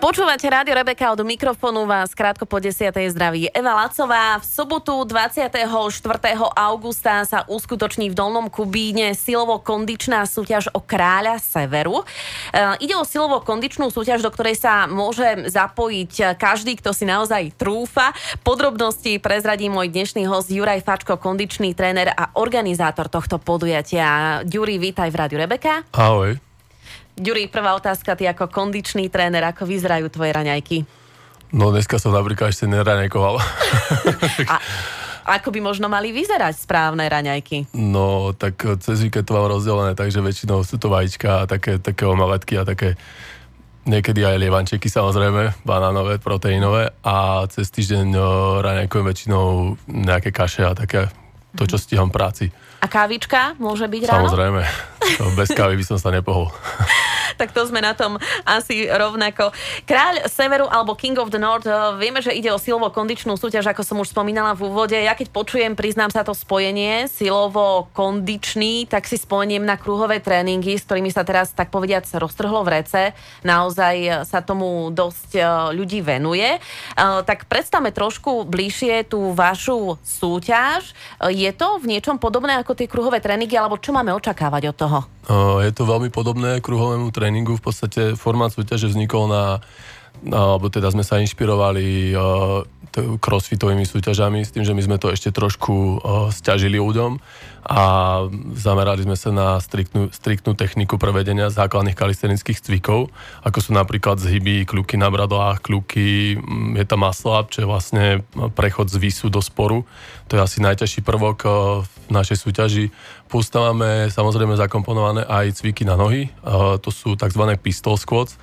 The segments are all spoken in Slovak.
Počúvate Rádio Rebeka od mikrofónu vás krátko po 10. zdraví Eva Lacová. V sobotu 24. augusta sa uskutoční v Dolnom Kubíne silovo-kondičná súťaž o kráľa Severu. E, ide o silovo-kondičnú súťaž, do ktorej sa môže zapojiť každý, kto si naozaj trúfa. Podrobnosti prezradí môj dnešný host Juraj Fačko, kondičný tréner a organizátor tohto podujatia. Juri, vítaj v Rádiu Rebeka. Ahoj. Ďuri, prvá otázka, ty ako kondičný tréner, ako vyzerajú tvoje raňajky? No dneska som napríklad ešte neraňajkoval. A ako by možno mali vyzerať správne raňajky? No, tak cez víkend to mám rozdelené, takže väčšinou sú to vajíčka a také, také omeletky a také niekedy aj lievančeky samozrejme, banánové, proteínové a cez týždeň raňajkujem väčšinou nejaké kaše a také to, čo stíham práci. A kávička môže byť ráno? Samozrejme. Bez kávy by som sa nepohol. tak to sme na tom asi rovnako. Kráľ Severu alebo King of the North, eh, vieme, že ide o silovo-kondičnú súťaž, ako som už spomínala v úvode. Ja keď počujem, priznám sa to spojenie silovo-kondičný, tak si spomeniem na kruhové tréningy, s ktorými sa teraz tak povediac roztrhlo v rece. Naozaj sa tomu dosť eh, ľudí venuje. Eh, tak predstavme trošku bližšie tú vašu súťaž. Je to v niečom podobné ako tie kruhové tréningy, alebo čo máme očakávať od toho? Je to veľmi podobné kruhovému tréningu. V podstate formát súťaže vznikol na, alebo teda sme sa inšpirovali crossfitovými súťažami, s tým, že my sme to ešte trošku stiažili ľuďom a zamerali sme sa na striktnú, striktnú techniku prevedenia základných kalistenických cvikov, ako sú napríklad zhyby, kľuky na bradlách, kľuky, mm, je tam maslab, čo je vlastne prechod z výsu do sporu. To je asi najťažší prvok v našej súťaži. Plus tam máme samozrejme zakomponované aj cviky na nohy, to sú tzv. pistol squats,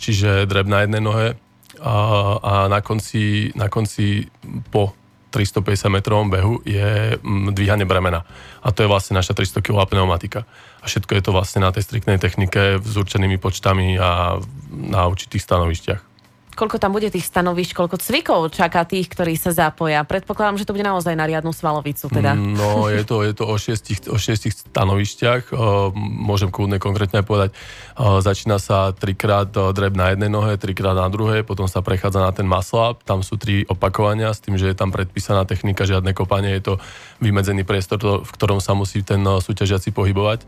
čiže dreb na jednej nohe, a, a na, konci, na konci po 350 metrovom behu je mm, dvíhanie bremena. A to je vlastne naša 300 kg pneumatika. A všetko je to vlastne na tej striktnej technike s určenými počtami a na určitých stanovišťach koľko tam bude tých stanovišť, koľko cvikov čaká tých, ktorí sa zapoja. Predpokladám, že to bude naozaj na riadnu svalovicu. Teda. No, je to, je to o, šiestich, o šiestich stanovišťach. Môžem kľudne konkrétne povedať. Začína sa trikrát dreb na jednej nohe, trikrát na druhej, potom sa prechádza na ten muscle up. Tam sú tri opakovania s tým, že je tam predpísaná technika, žiadne kopanie. Je to vymedzený priestor, v ktorom sa musí ten súťažiaci pohybovať.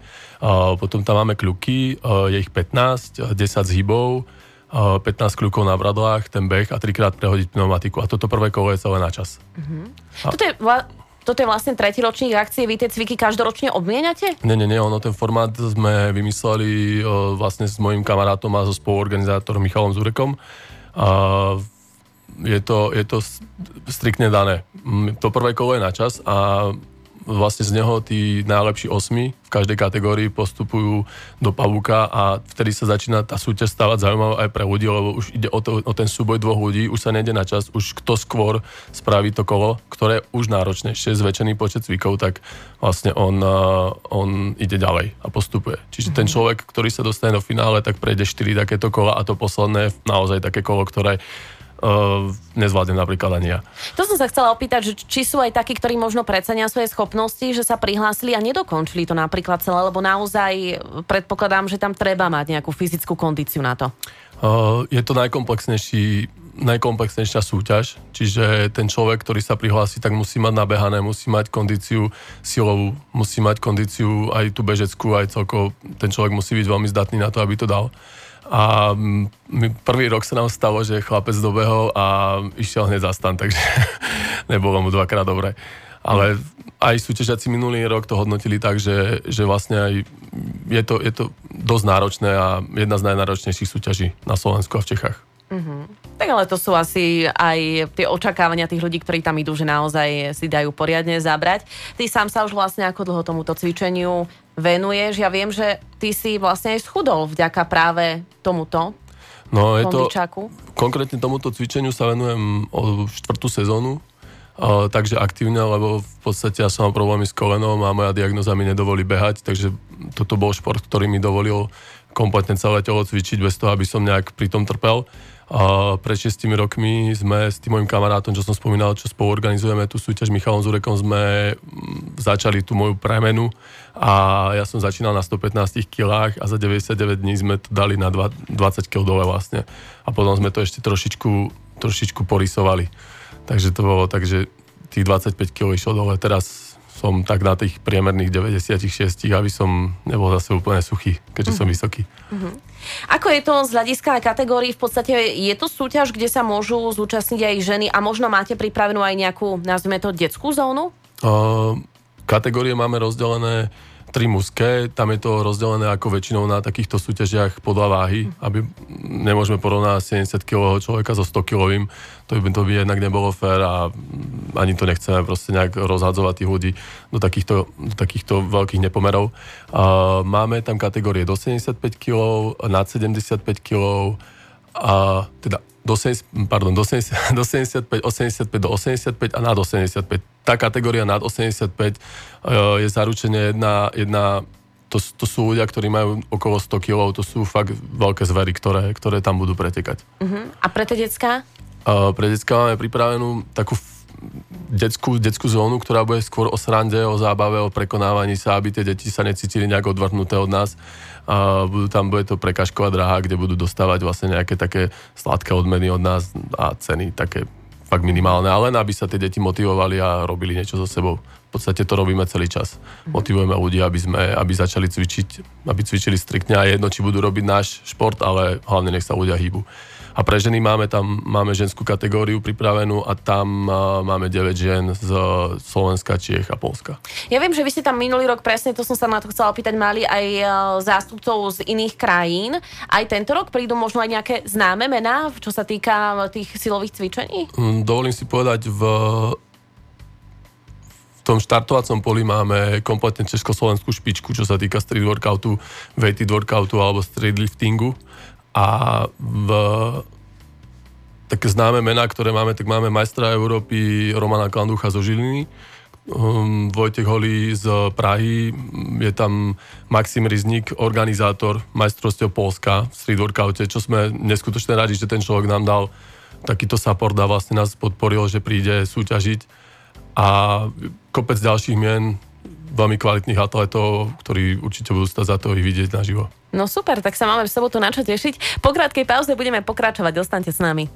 Potom tam máme kľuky, je ich 15, 10 zhybov, 15 kľúkov na bradlách, ten beh a trikrát prehodiť pneumatiku. A toto prvé kolo je celé na čas. Uh-huh. A... Toto je vla- toto je vlastne tretí ročník akcie, vy tie cviky každoročne obmieniate? Nie, nie, nie, ono ten formát sme vymysleli o, vlastne s mojim kamarátom a so spoluorganizátorom Michalom Zurekom. A je to, je to striktne dané. To prvé kolo je na čas a vlastne z neho tí najlepší osmi v každej kategórii postupujú do pavúka a vtedy sa začína tá súťaž stávať zaujímavá aj pre ľudí, lebo už ide o, to, o ten súboj dvoch ľudí, už sa nejde na čas, už kto skôr spraví to kolo, ktoré už náročnejšie, zväčšený počet cvikov, tak vlastne on, on ide ďalej a postupuje. Čiže ten mhm. človek, ktorý sa dostane do finále, tak prejde 4 takéto kola a to posledné naozaj také kolo, ktoré uh, nezvládnem napríklad ani ja. To som sa chcela opýtať, že či sú aj takí, ktorí možno precenia svoje schopnosti, že sa prihlásili a nedokončili to napríklad celé, lebo naozaj predpokladám, že tam treba mať nejakú fyzickú kondíciu na to. Uh, je to najkomplexnejší najkomplexnejšia súťaž, čiže ten človek, ktorý sa prihlási, tak musí mať nabehané, musí mať kondíciu silovú, musí mať kondíciu aj tú bežeckú, aj celkovo ten človek musí byť veľmi zdatný na to, aby to dal. A my, prvý rok sa nám stalo, že chlapec dobehol a išiel hneď za stan, takže nebolo mu dvakrát dobre. Ale aj súťažiaci minulý rok to hodnotili tak, že, že vlastne aj je to, je to dosť náročné a jedna z najnáročnejších súťaží na Slovensku a v Čechách. Mm-hmm. Tak ale to sú asi aj tie očakávania tých ľudí, ktorí tam idú, že naozaj si dajú poriadne zabrať. Ty sám sa už vlastne ako dlho tomuto cvičeniu venuješ. Ja viem, že ty si vlastne aj schudol vďaka práve tomuto No je to, konkrétne tomuto cvičeniu sa venujem o štvrtú sezónu, uh, takže aktívne, lebo v podstate ja som mal problémy s kolenom a moja diagnoza mi nedovolí behať, takže toto bol šport, ktorý mi dovolil kompletne celé telo cvičiť bez toho, aby som nejak pri tom trpel. Uh, pred 6 rokmi sme s tým mojim kamarátom, čo som spomínal, čo spolu organizujeme tú súťaž Michalom Zurekom, sme mm, začali tú moju premenu a ja som začínal na 115 kg a za 99 dní sme to dali na 20 kg dole vlastne. A potom sme to ešte trošičku, trošičku porysovali. Takže to bolo tak, že tých 25 kg išlo dole. Teraz som tak na tých priemerných 96, aby som nebol zase úplne suchý, keďže uh-huh. som mhm. vysoký. Uh-huh. Ako je to z hľadiska kategórií? V podstate je to súťaž, kde sa môžu zúčastniť aj ženy a možno máte pripravenú aj nejakú, nazvime to, detskú zónu? Uh, kategórie máme rozdelené tri muské, tam je to rozdelené ako väčšinou na takýchto súťažiach podľa váhy, aby nemôžeme porovnať 70 kg človeka so 100 kg, to by to by jednak nebolo fér a ani to nechceme proste nejak rozhadzovať tých ľudí do takýchto, do takýchto veľkých nepomerov. máme tam kategórie do 75 kg, nad 75 kg, a teda do, 70, pardon, do, 70, do 75, 85 do 85 a nad 85. Tá kategória nad 85 uh, e, je zaručene jedna, jedna to, to sú ľudia, ktorí majú okolo 100 kg, to sú fakt veľké zvery, ktoré, ktoré tam budú pretekať. Uh-huh. A pre tie detská? Uh, pre detská máme pripravenú takú detskú, detskú zónu, ktorá bude skôr o srande, o zábave, o prekonávaní sa, aby tie deti sa necítili nejak odvrhnuté od nás. A budú tam, bude to prekažková dráha, kde budú dostávať vlastne nejaké také sladké odmeny od nás a ceny také fakt minimálne, ale len aby sa tie deti motivovali a robili niečo so sebou. V podstate to robíme celý čas. Motivujeme ľudí, aby, sme, aby začali cvičiť, aby cvičili striktne a jedno, či budú robiť náš šport, ale hlavne nech sa ľudia hýbu. A pre ženy máme tam máme ženskú kategóriu pripravenú a tam uh, máme 9 žien z Slovenska, Čiech a Polska. Ja viem, že vy ste tam minulý rok, presne to som sa na to chcela opýtať, mali aj uh, zástupcov z iných krajín. Aj tento rok prídu možno aj nejaké známe mená, čo sa týka tých silových cvičení? Mm, dovolím si povedať, v v tom štartovacom poli máme kompletne československú špičku, čo sa týka street workoutu, weighted workoutu alebo street liftingu. A v také známe mená, ktoré máme, tak máme majstra Európy Romana Klanducha zo Žiliny, um, Vojtech Holý z Prahy, je tam Maxim Riznik, organizátor majstrovstiev Polska v street workoute, čo sme neskutočne radi, že ten človek nám dal takýto support a vlastne nás podporil, že príde súťažiť. A kopec ďalších mien, veľmi kvalitných atletov, ktorí určite budú stať za to ich vidieť naživo. No super, tak sa máme v sobotu na čo tešiť. Po krátkej pauze budeme pokračovať, ostaňte s nami.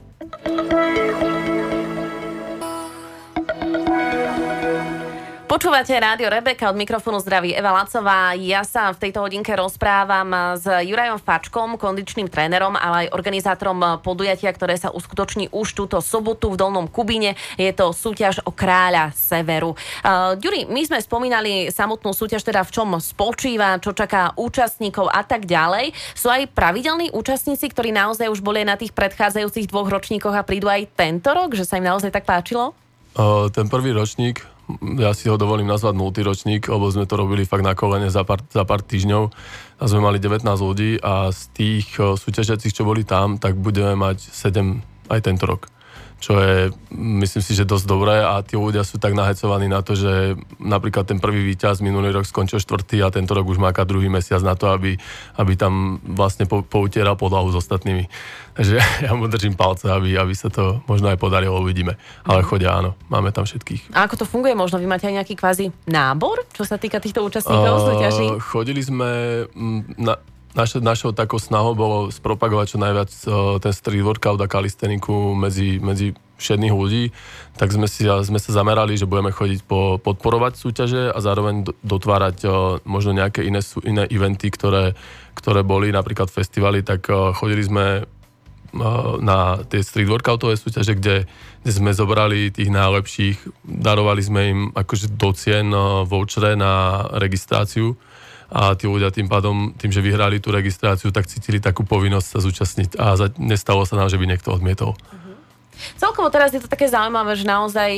Počúvate rádio Rebeka, od mikrofónu zdraví Eva Lacová. Ja sa v tejto hodinke rozprávam s Jurajom Fačkom, kondičným trénerom, ale aj organizátorom podujatia, ktoré sa uskutoční už túto sobotu v Dolnom Kubine. Je to súťaž o kráľa Severu. Uh, Juri, my sme spomínali samotnú súťaž, teda v čom spočíva, čo čaká účastníkov a tak ďalej. Sú aj pravidelní účastníci, ktorí naozaj už boli na tých predchádzajúcich dvoch ročníkoch a prídu aj tento rok, že sa im naozaj tak páčilo? Uh, ten prvý ročník ja si ho dovolím nazvať multiročník, lebo sme to robili fakt na kolene za pár, za pár týždňov. A sme mali 19 ľudí a z tých súťažiacich, čo boli tam, tak budeme mať 7 aj tento rok čo je, myslím si, že dosť dobré a tí ľudia sú tak nahecovaní na to, že napríklad ten prvý víťaz minulý rok skončil štvrtý a tento rok už má druhý mesiac na to, aby, aby tam vlastne po, poutieral podlahu s ostatnými. Takže ja mu držím palce, aby, aby sa to možno aj podarilo, uvidíme. Ale mhm. chodia, áno, máme tam všetkých. A ako to funguje? Možno vy máte aj nejaký kvázi nábor, čo sa týka týchto účastníkov uh, Chodili sme na, naša, našou takou snahou bolo spropagovať čo najviac uh, ten street workout a kalisteniku medzi, medzi všetných ľudí, tak sme, si, sme sa zamerali, že budeme chodiť po, podporovať súťaže a zároveň dotvárať uh, možno nejaké iné, iné eventy, ktoré, ktoré boli, napríklad festivaly, tak uh, chodili sme na tie street workoutové súťaže, kde, kde sme zobrali tých najlepších, darovali sme im akože do cien vouchere na registráciu a tí ľudia tým pádom, tým, že vyhrali tú registráciu, tak cítili takú povinnosť sa zúčastniť a za, nestalo sa nám, že by niekto odmietol. Uh-huh. Celkovo teraz je to také zaujímavé, že naozaj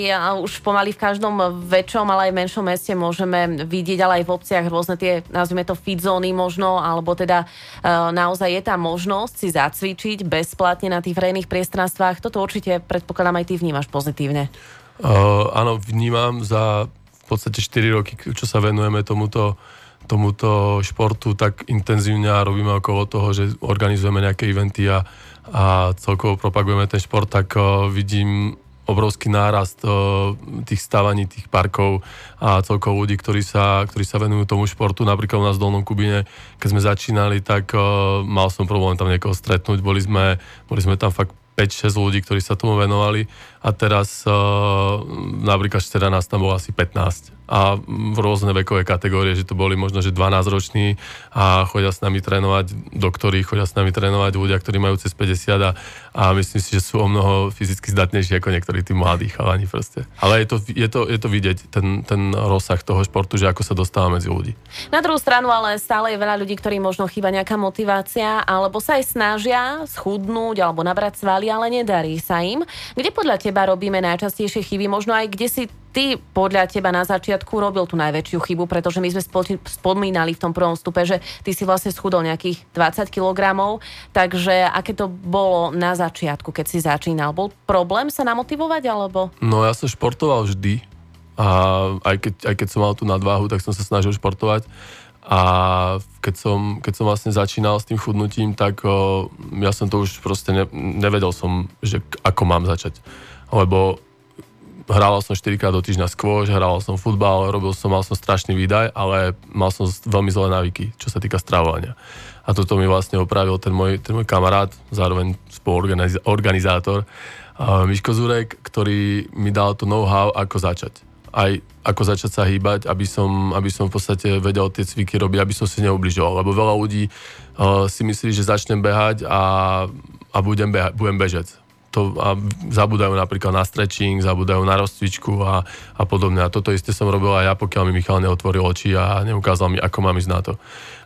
už pomaly v každom väčšom, ale aj menšom meste môžeme vidieť, ale aj v obciach rôzne tie, nazvime to fit zóny možno, alebo teda uh, naozaj je tá možnosť si zacvičiť bezplatne na tých verejných priestranstvách. Toto určite predpokladám aj ty vnímaš pozitívne. Uh, áno, vnímam za podstate 4 roky, čo sa venujeme tomuto tomuto športu tak intenzívne a robíme okolo toho, že organizujeme nejaké eventy a, a celkovo propagujeme ten šport, tak vidím obrovský nárast tých stávaní tých parkov a celkovo ľudí, ktorí sa, ktorí sa venujú tomu športu. Napríklad u nás v Dolnom Kubine, keď sme začínali, tak mal som problém tam niekoho stretnúť. Boli sme, boli sme tam fakt 5-6 ľudí, ktorí sa tomu venovali a teraz uh, napríklad včera nás tam bolo asi 15 a v rôzne vekové kategórie, že to boli možno, že 12 roční a chodia s nami trénovať doktori, chodia s nami trénovať ľudia, ktorí majú cez 50 a, a myslím si, že sú o mnoho fyzicky zdatnejší ako niektorí tí mladí chalani proste. Ale je to, je to, je to vidieť, ten, ten rozsah toho športu, že ako sa dostáva medzi ľudí. Na druhú stranu ale stále je veľa ľudí, ktorí možno chýba nejaká motivácia, alebo sa aj snažia schudnúť alebo nabrať svaly, ale nedarí sa im. Kde podľa teba robíme najčastejšie chyby? Možno aj kde si ty podľa teba na začiatku robil tú najväčšiu chybu, pretože my sme spomínali v tom prvom stupe, že ty si vlastne schudol nejakých 20 kg, takže aké to bolo na začiatku, keď si začínal? Bol problém sa namotivovať, alebo? No ja som športoval vždy a aj keď, aj keď som mal tú nadváhu, tak som sa snažil športovať a keď som, keď som vlastne začínal s tým chudnutím, tak o, ja som to už proste ne, nevedel som, že ako mám začať. Lebo Hrával som 4 krát do týždňa skôr, hrával som futbal, robil som, mal som strašný výdaj, ale mal som veľmi zlé návyky, čo sa týka stravovania. A toto mi vlastne opravil ten môj, ten môj kamarát, zároveň spoluorganizátor, uh, Miško Zurek, ktorý mi dal to know-how, ako začať. Aj ako začať sa hýbať, aby som, aby som v podstate vedel tie cviky robiť, aby som si neubližoval. Lebo veľa ľudí uh, si myslí, že začnem behať a, a budem, beha- budem bežec to a zabudajú napríklad na stretching, zabudajú na rozcvičku a, a podobne. A toto isté som robil aj ja, pokiaľ mi Michal neotvoril oči a neukázal mi, ako mám ísť na to.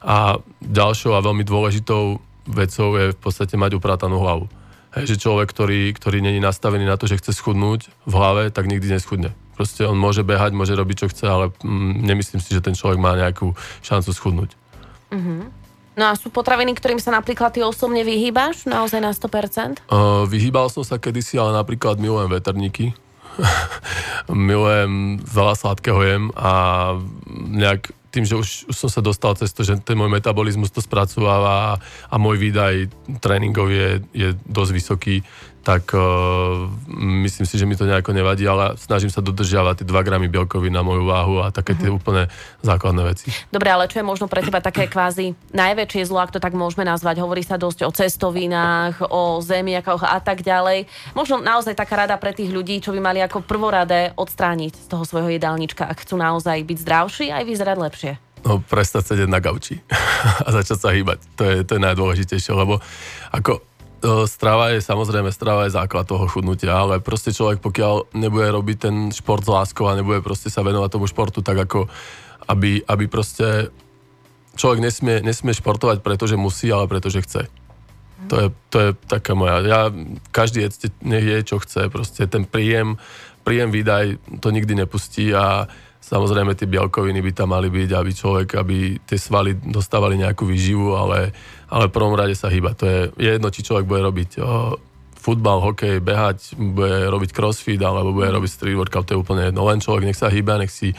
A ďalšou a veľmi dôležitou vecou je v podstate mať upratanú hlavu. Hej, že človek, ktorý, ktorý není nastavený na to, že chce schudnúť v hlave, tak nikdy neschudne. Proste on môže behať, môže robiť, čo chce, ale mm, nemyslím si, že ten človek má nejakú šancu schudnúť. Mm-hmm. No a sú potraviny, ktorým sa napríklad ty osobne vyhýbaš naozaj na 100%? Uh, vyhýbal som sa kedysi, ale napríklad milujem veterníky. milujem, veľa sladkého jem a nejak tým, že už, už som sa dostal cez to, že ten môj metabolizmus to spracováva a môj výdaj tréningov je, je dosť vysoký, tak uh, myslím si, že mi to nejako nevadí, ale snažím sa dodržiavať tie 2 gramy bielkovy na moju váhu a také tie uh-huh. úplne základné veci. Dobre, ale čo je možno pre teba také kvázi najväčšie zlo, ak to tak môžeme nazvať? Hovorí sa dosť o cestovinách, o zemiakoch a tak ďalej. Možno naozaj taká rada pre tých ľudí, čo by mali ako prvoradé odstrániť z toho svojho jedálnička, ak chcú naozaj byť zdravší aj vyzerať lepšie. No, prestať sedieť na gauči a začať sa hýbať. To je, to je najdôležitejšie, lebo ako strava je samozrejme, strava je základ toho chudnutia, ale proste človek, pokiaľ nebude robiť ten šport s láskou a nebude proste sa venovať tomu športu tak ako, aby, aby proste človek nesmie, nesmie športovať, pretože musí, ale pretože chce. To je, to je taká moja. Ja, každý jedzte, nech je, čo chce. Proste ten príjem, príjem výdaj to nikdy nepustí a samozrejme tie bielkoviny by tam mali byť, aby človek, aby tie svaly dostávali nejakú výživu, ale ale v prvom rade sa hýba. To je jedno, či človek bude robiť o, futbal, hokej, behať, bude robiť crossfit alebo bude robiť street workout, to je úplne jedno. Len človek nech sa hýba, nech si,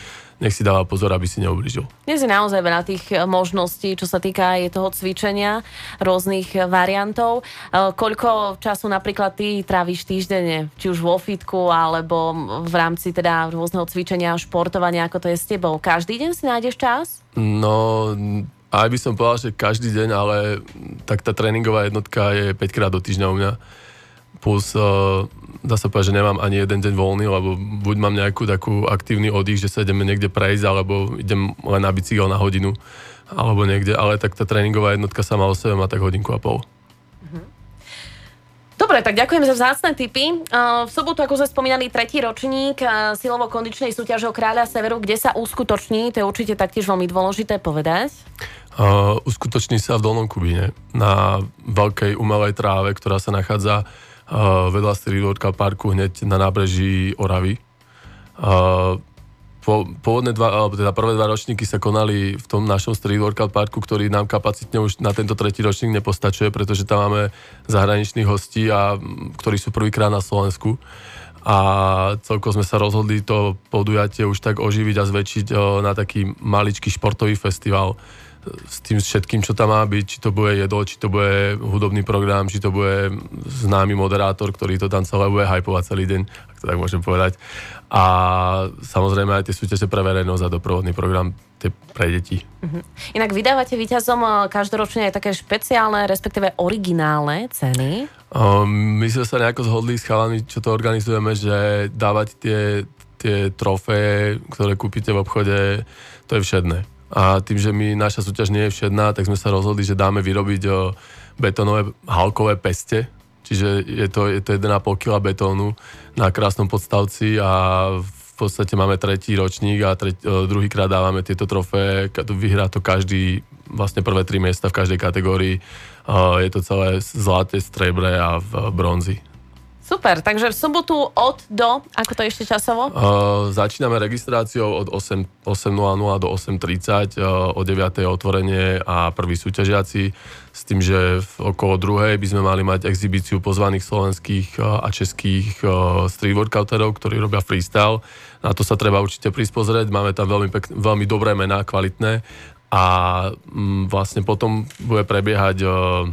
nech si dáva pozor, aby si neubližil. Dnes je naozaj veľa tých e, možností, čo sa týka aj toho cvičenia, rôznych variantov. E, koľko času napríklad ty tráviš týždenne, či už vo fitku, alebo v rámci teda rôzneho cvičenia, športovania, ako to je s tebou? Každý deň si nájdeš čas? No, aj by som povedal, že každý deň, ale tak tá tréningová jednotka je 5 krát do týždňa u mňa. Plus uh, dá sa povedať, že nemám ani jeden deň voľný, lebo buď mám nejakú takú aktívny oddych, že sa ideme niekde prejsť, alebo idem len na bicykel na hodinu, alebo niekde, ale tak tá tréningová jednotka sama o sebe má tak hodinku a pol. Dobre, tak ďakujem za vzácne tipy. V sobotu, ako sme spomínali, tretí ročník silovo-kondičnej súťaže o kráľa Severu, kde sa uskutoční, to je určite taktiež veľmi dôležité povedať. Uh, uskutoční sa v Dolnom Kubíne na veľkej umelej tráve, ktorá sa nachádza vedľa Street Parku hneď na nábreží Oravy. Po, pôvodné dva, teda prvé dva ročníky sa konali v tom našom Street Workout Parku, ktorý nám kapacitne už na tento tretí ročník nepostačuje, pretože tam máme zahraničných hostí, a, ktorí sú prvýkrát na Slovensku. A celko sme sa rozhodli to podujatie už tak oživiť a zväčšiť na taký maličký športový festival s tým všetkým, čo tam má byť, či to bude jedlo, či to bude hudobný program, či to bude známy moderátor, ktorý to tam celé bude hypovať celý deň, ak to tak môžem povedať. A samozrejme aj tie súťaže pre verejnosť a doprovodný program tie pre deti. Uh-huh. Inak vydávate víťazom eh, každoročne aj také špeciálne, respektíve originálne ceny. Um, my sme sa nejako zhodli s chalami, čo to organizujeme, že dávať tie, tie trofeje, ktoré kúpite v obchode, to je všedné a tým, že my, naša súťaž nie je všedná, tak sme sa rozhodli, že dáme vyrobiť o, betonové halkové peste, čiže je to, je to 1,5 kg betónu na krásnom podstavci a v podstate máme tretí ročník a druhýkrát dávame tieto trofé, vyhrá to každý, vlastne prvé tri miesta v každej kategórii. Je to celé zlaté, strebre a v bronzi. Super, takže v sobotu od do, ako to ešte časovo? Uh, začíname registráciou od 8.00 do 8.30, uh, o 9.00 otvorenie a prvý súťažiaci, s tým, že v okolo druhej by sme mali mať exhibíciu pozvaných slovenských uh, a českých uh, street workouterov, ktorí robia freestyle. Na to sa treba určite prísť pozrieť, máme tam veľmi, pek- veľmi dobré mená, kvalitné a um, vlastne potom bude prebiehať uh,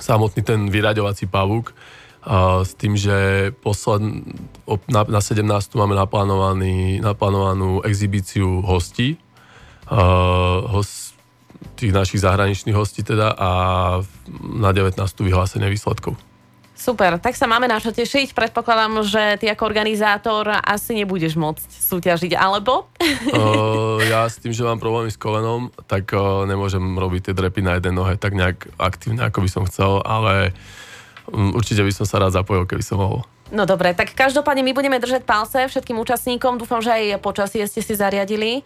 samotný ten vyraďovací pavúk, a s tým, že posled, na, na 17. máme naplánovaný, naplánovanú exhibíciu hostí, uh, host, tých našich zahraničných hostí teda a na 19. vyhlásenie výsledkov. Super, tak sa máme na čo tešiť. Predpokladám, že ty ako organizátor asi nebudeš môcť súťažiť, alebo? Uh, ja s tým, že mám problémy s kolenom, tak uh, nemôžem robiť tie drepy na jednej nohe tak nejak aktívne, ako by som chcel, ale uh, určite by som sa rád zapojil, keby som mohol. No dobre, tak každopádne my budeme držať palce všetkým účastníkom. Dúfam, že aj počasie ste si zariadili.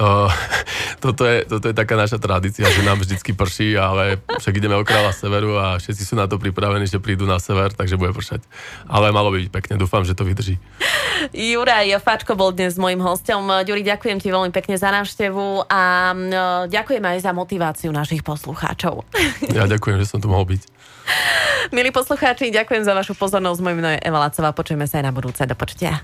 Uh, toto, je, toto je taká naša tradícia, že nám vždycky prší, ale však ideme okráľa severu a všetci sú na to pripravení, že prídu na sever, takže bude pršať. Ale malo by byť pekne, dúfam, že to vydrží. Juraj Fačko bol dnes môjim hostom. Ďuri, ďakujem ti veľmi pekne za návštevu a ďakujem aj za motiváciu našich poslucháčov. Ja ďakujem, že som tu mohol byť. Milí poslucháči, ďakujem za vašu pozornosť. Moje meno je Eva Lacová. Počujeme sa aj na budúce. Do počutia.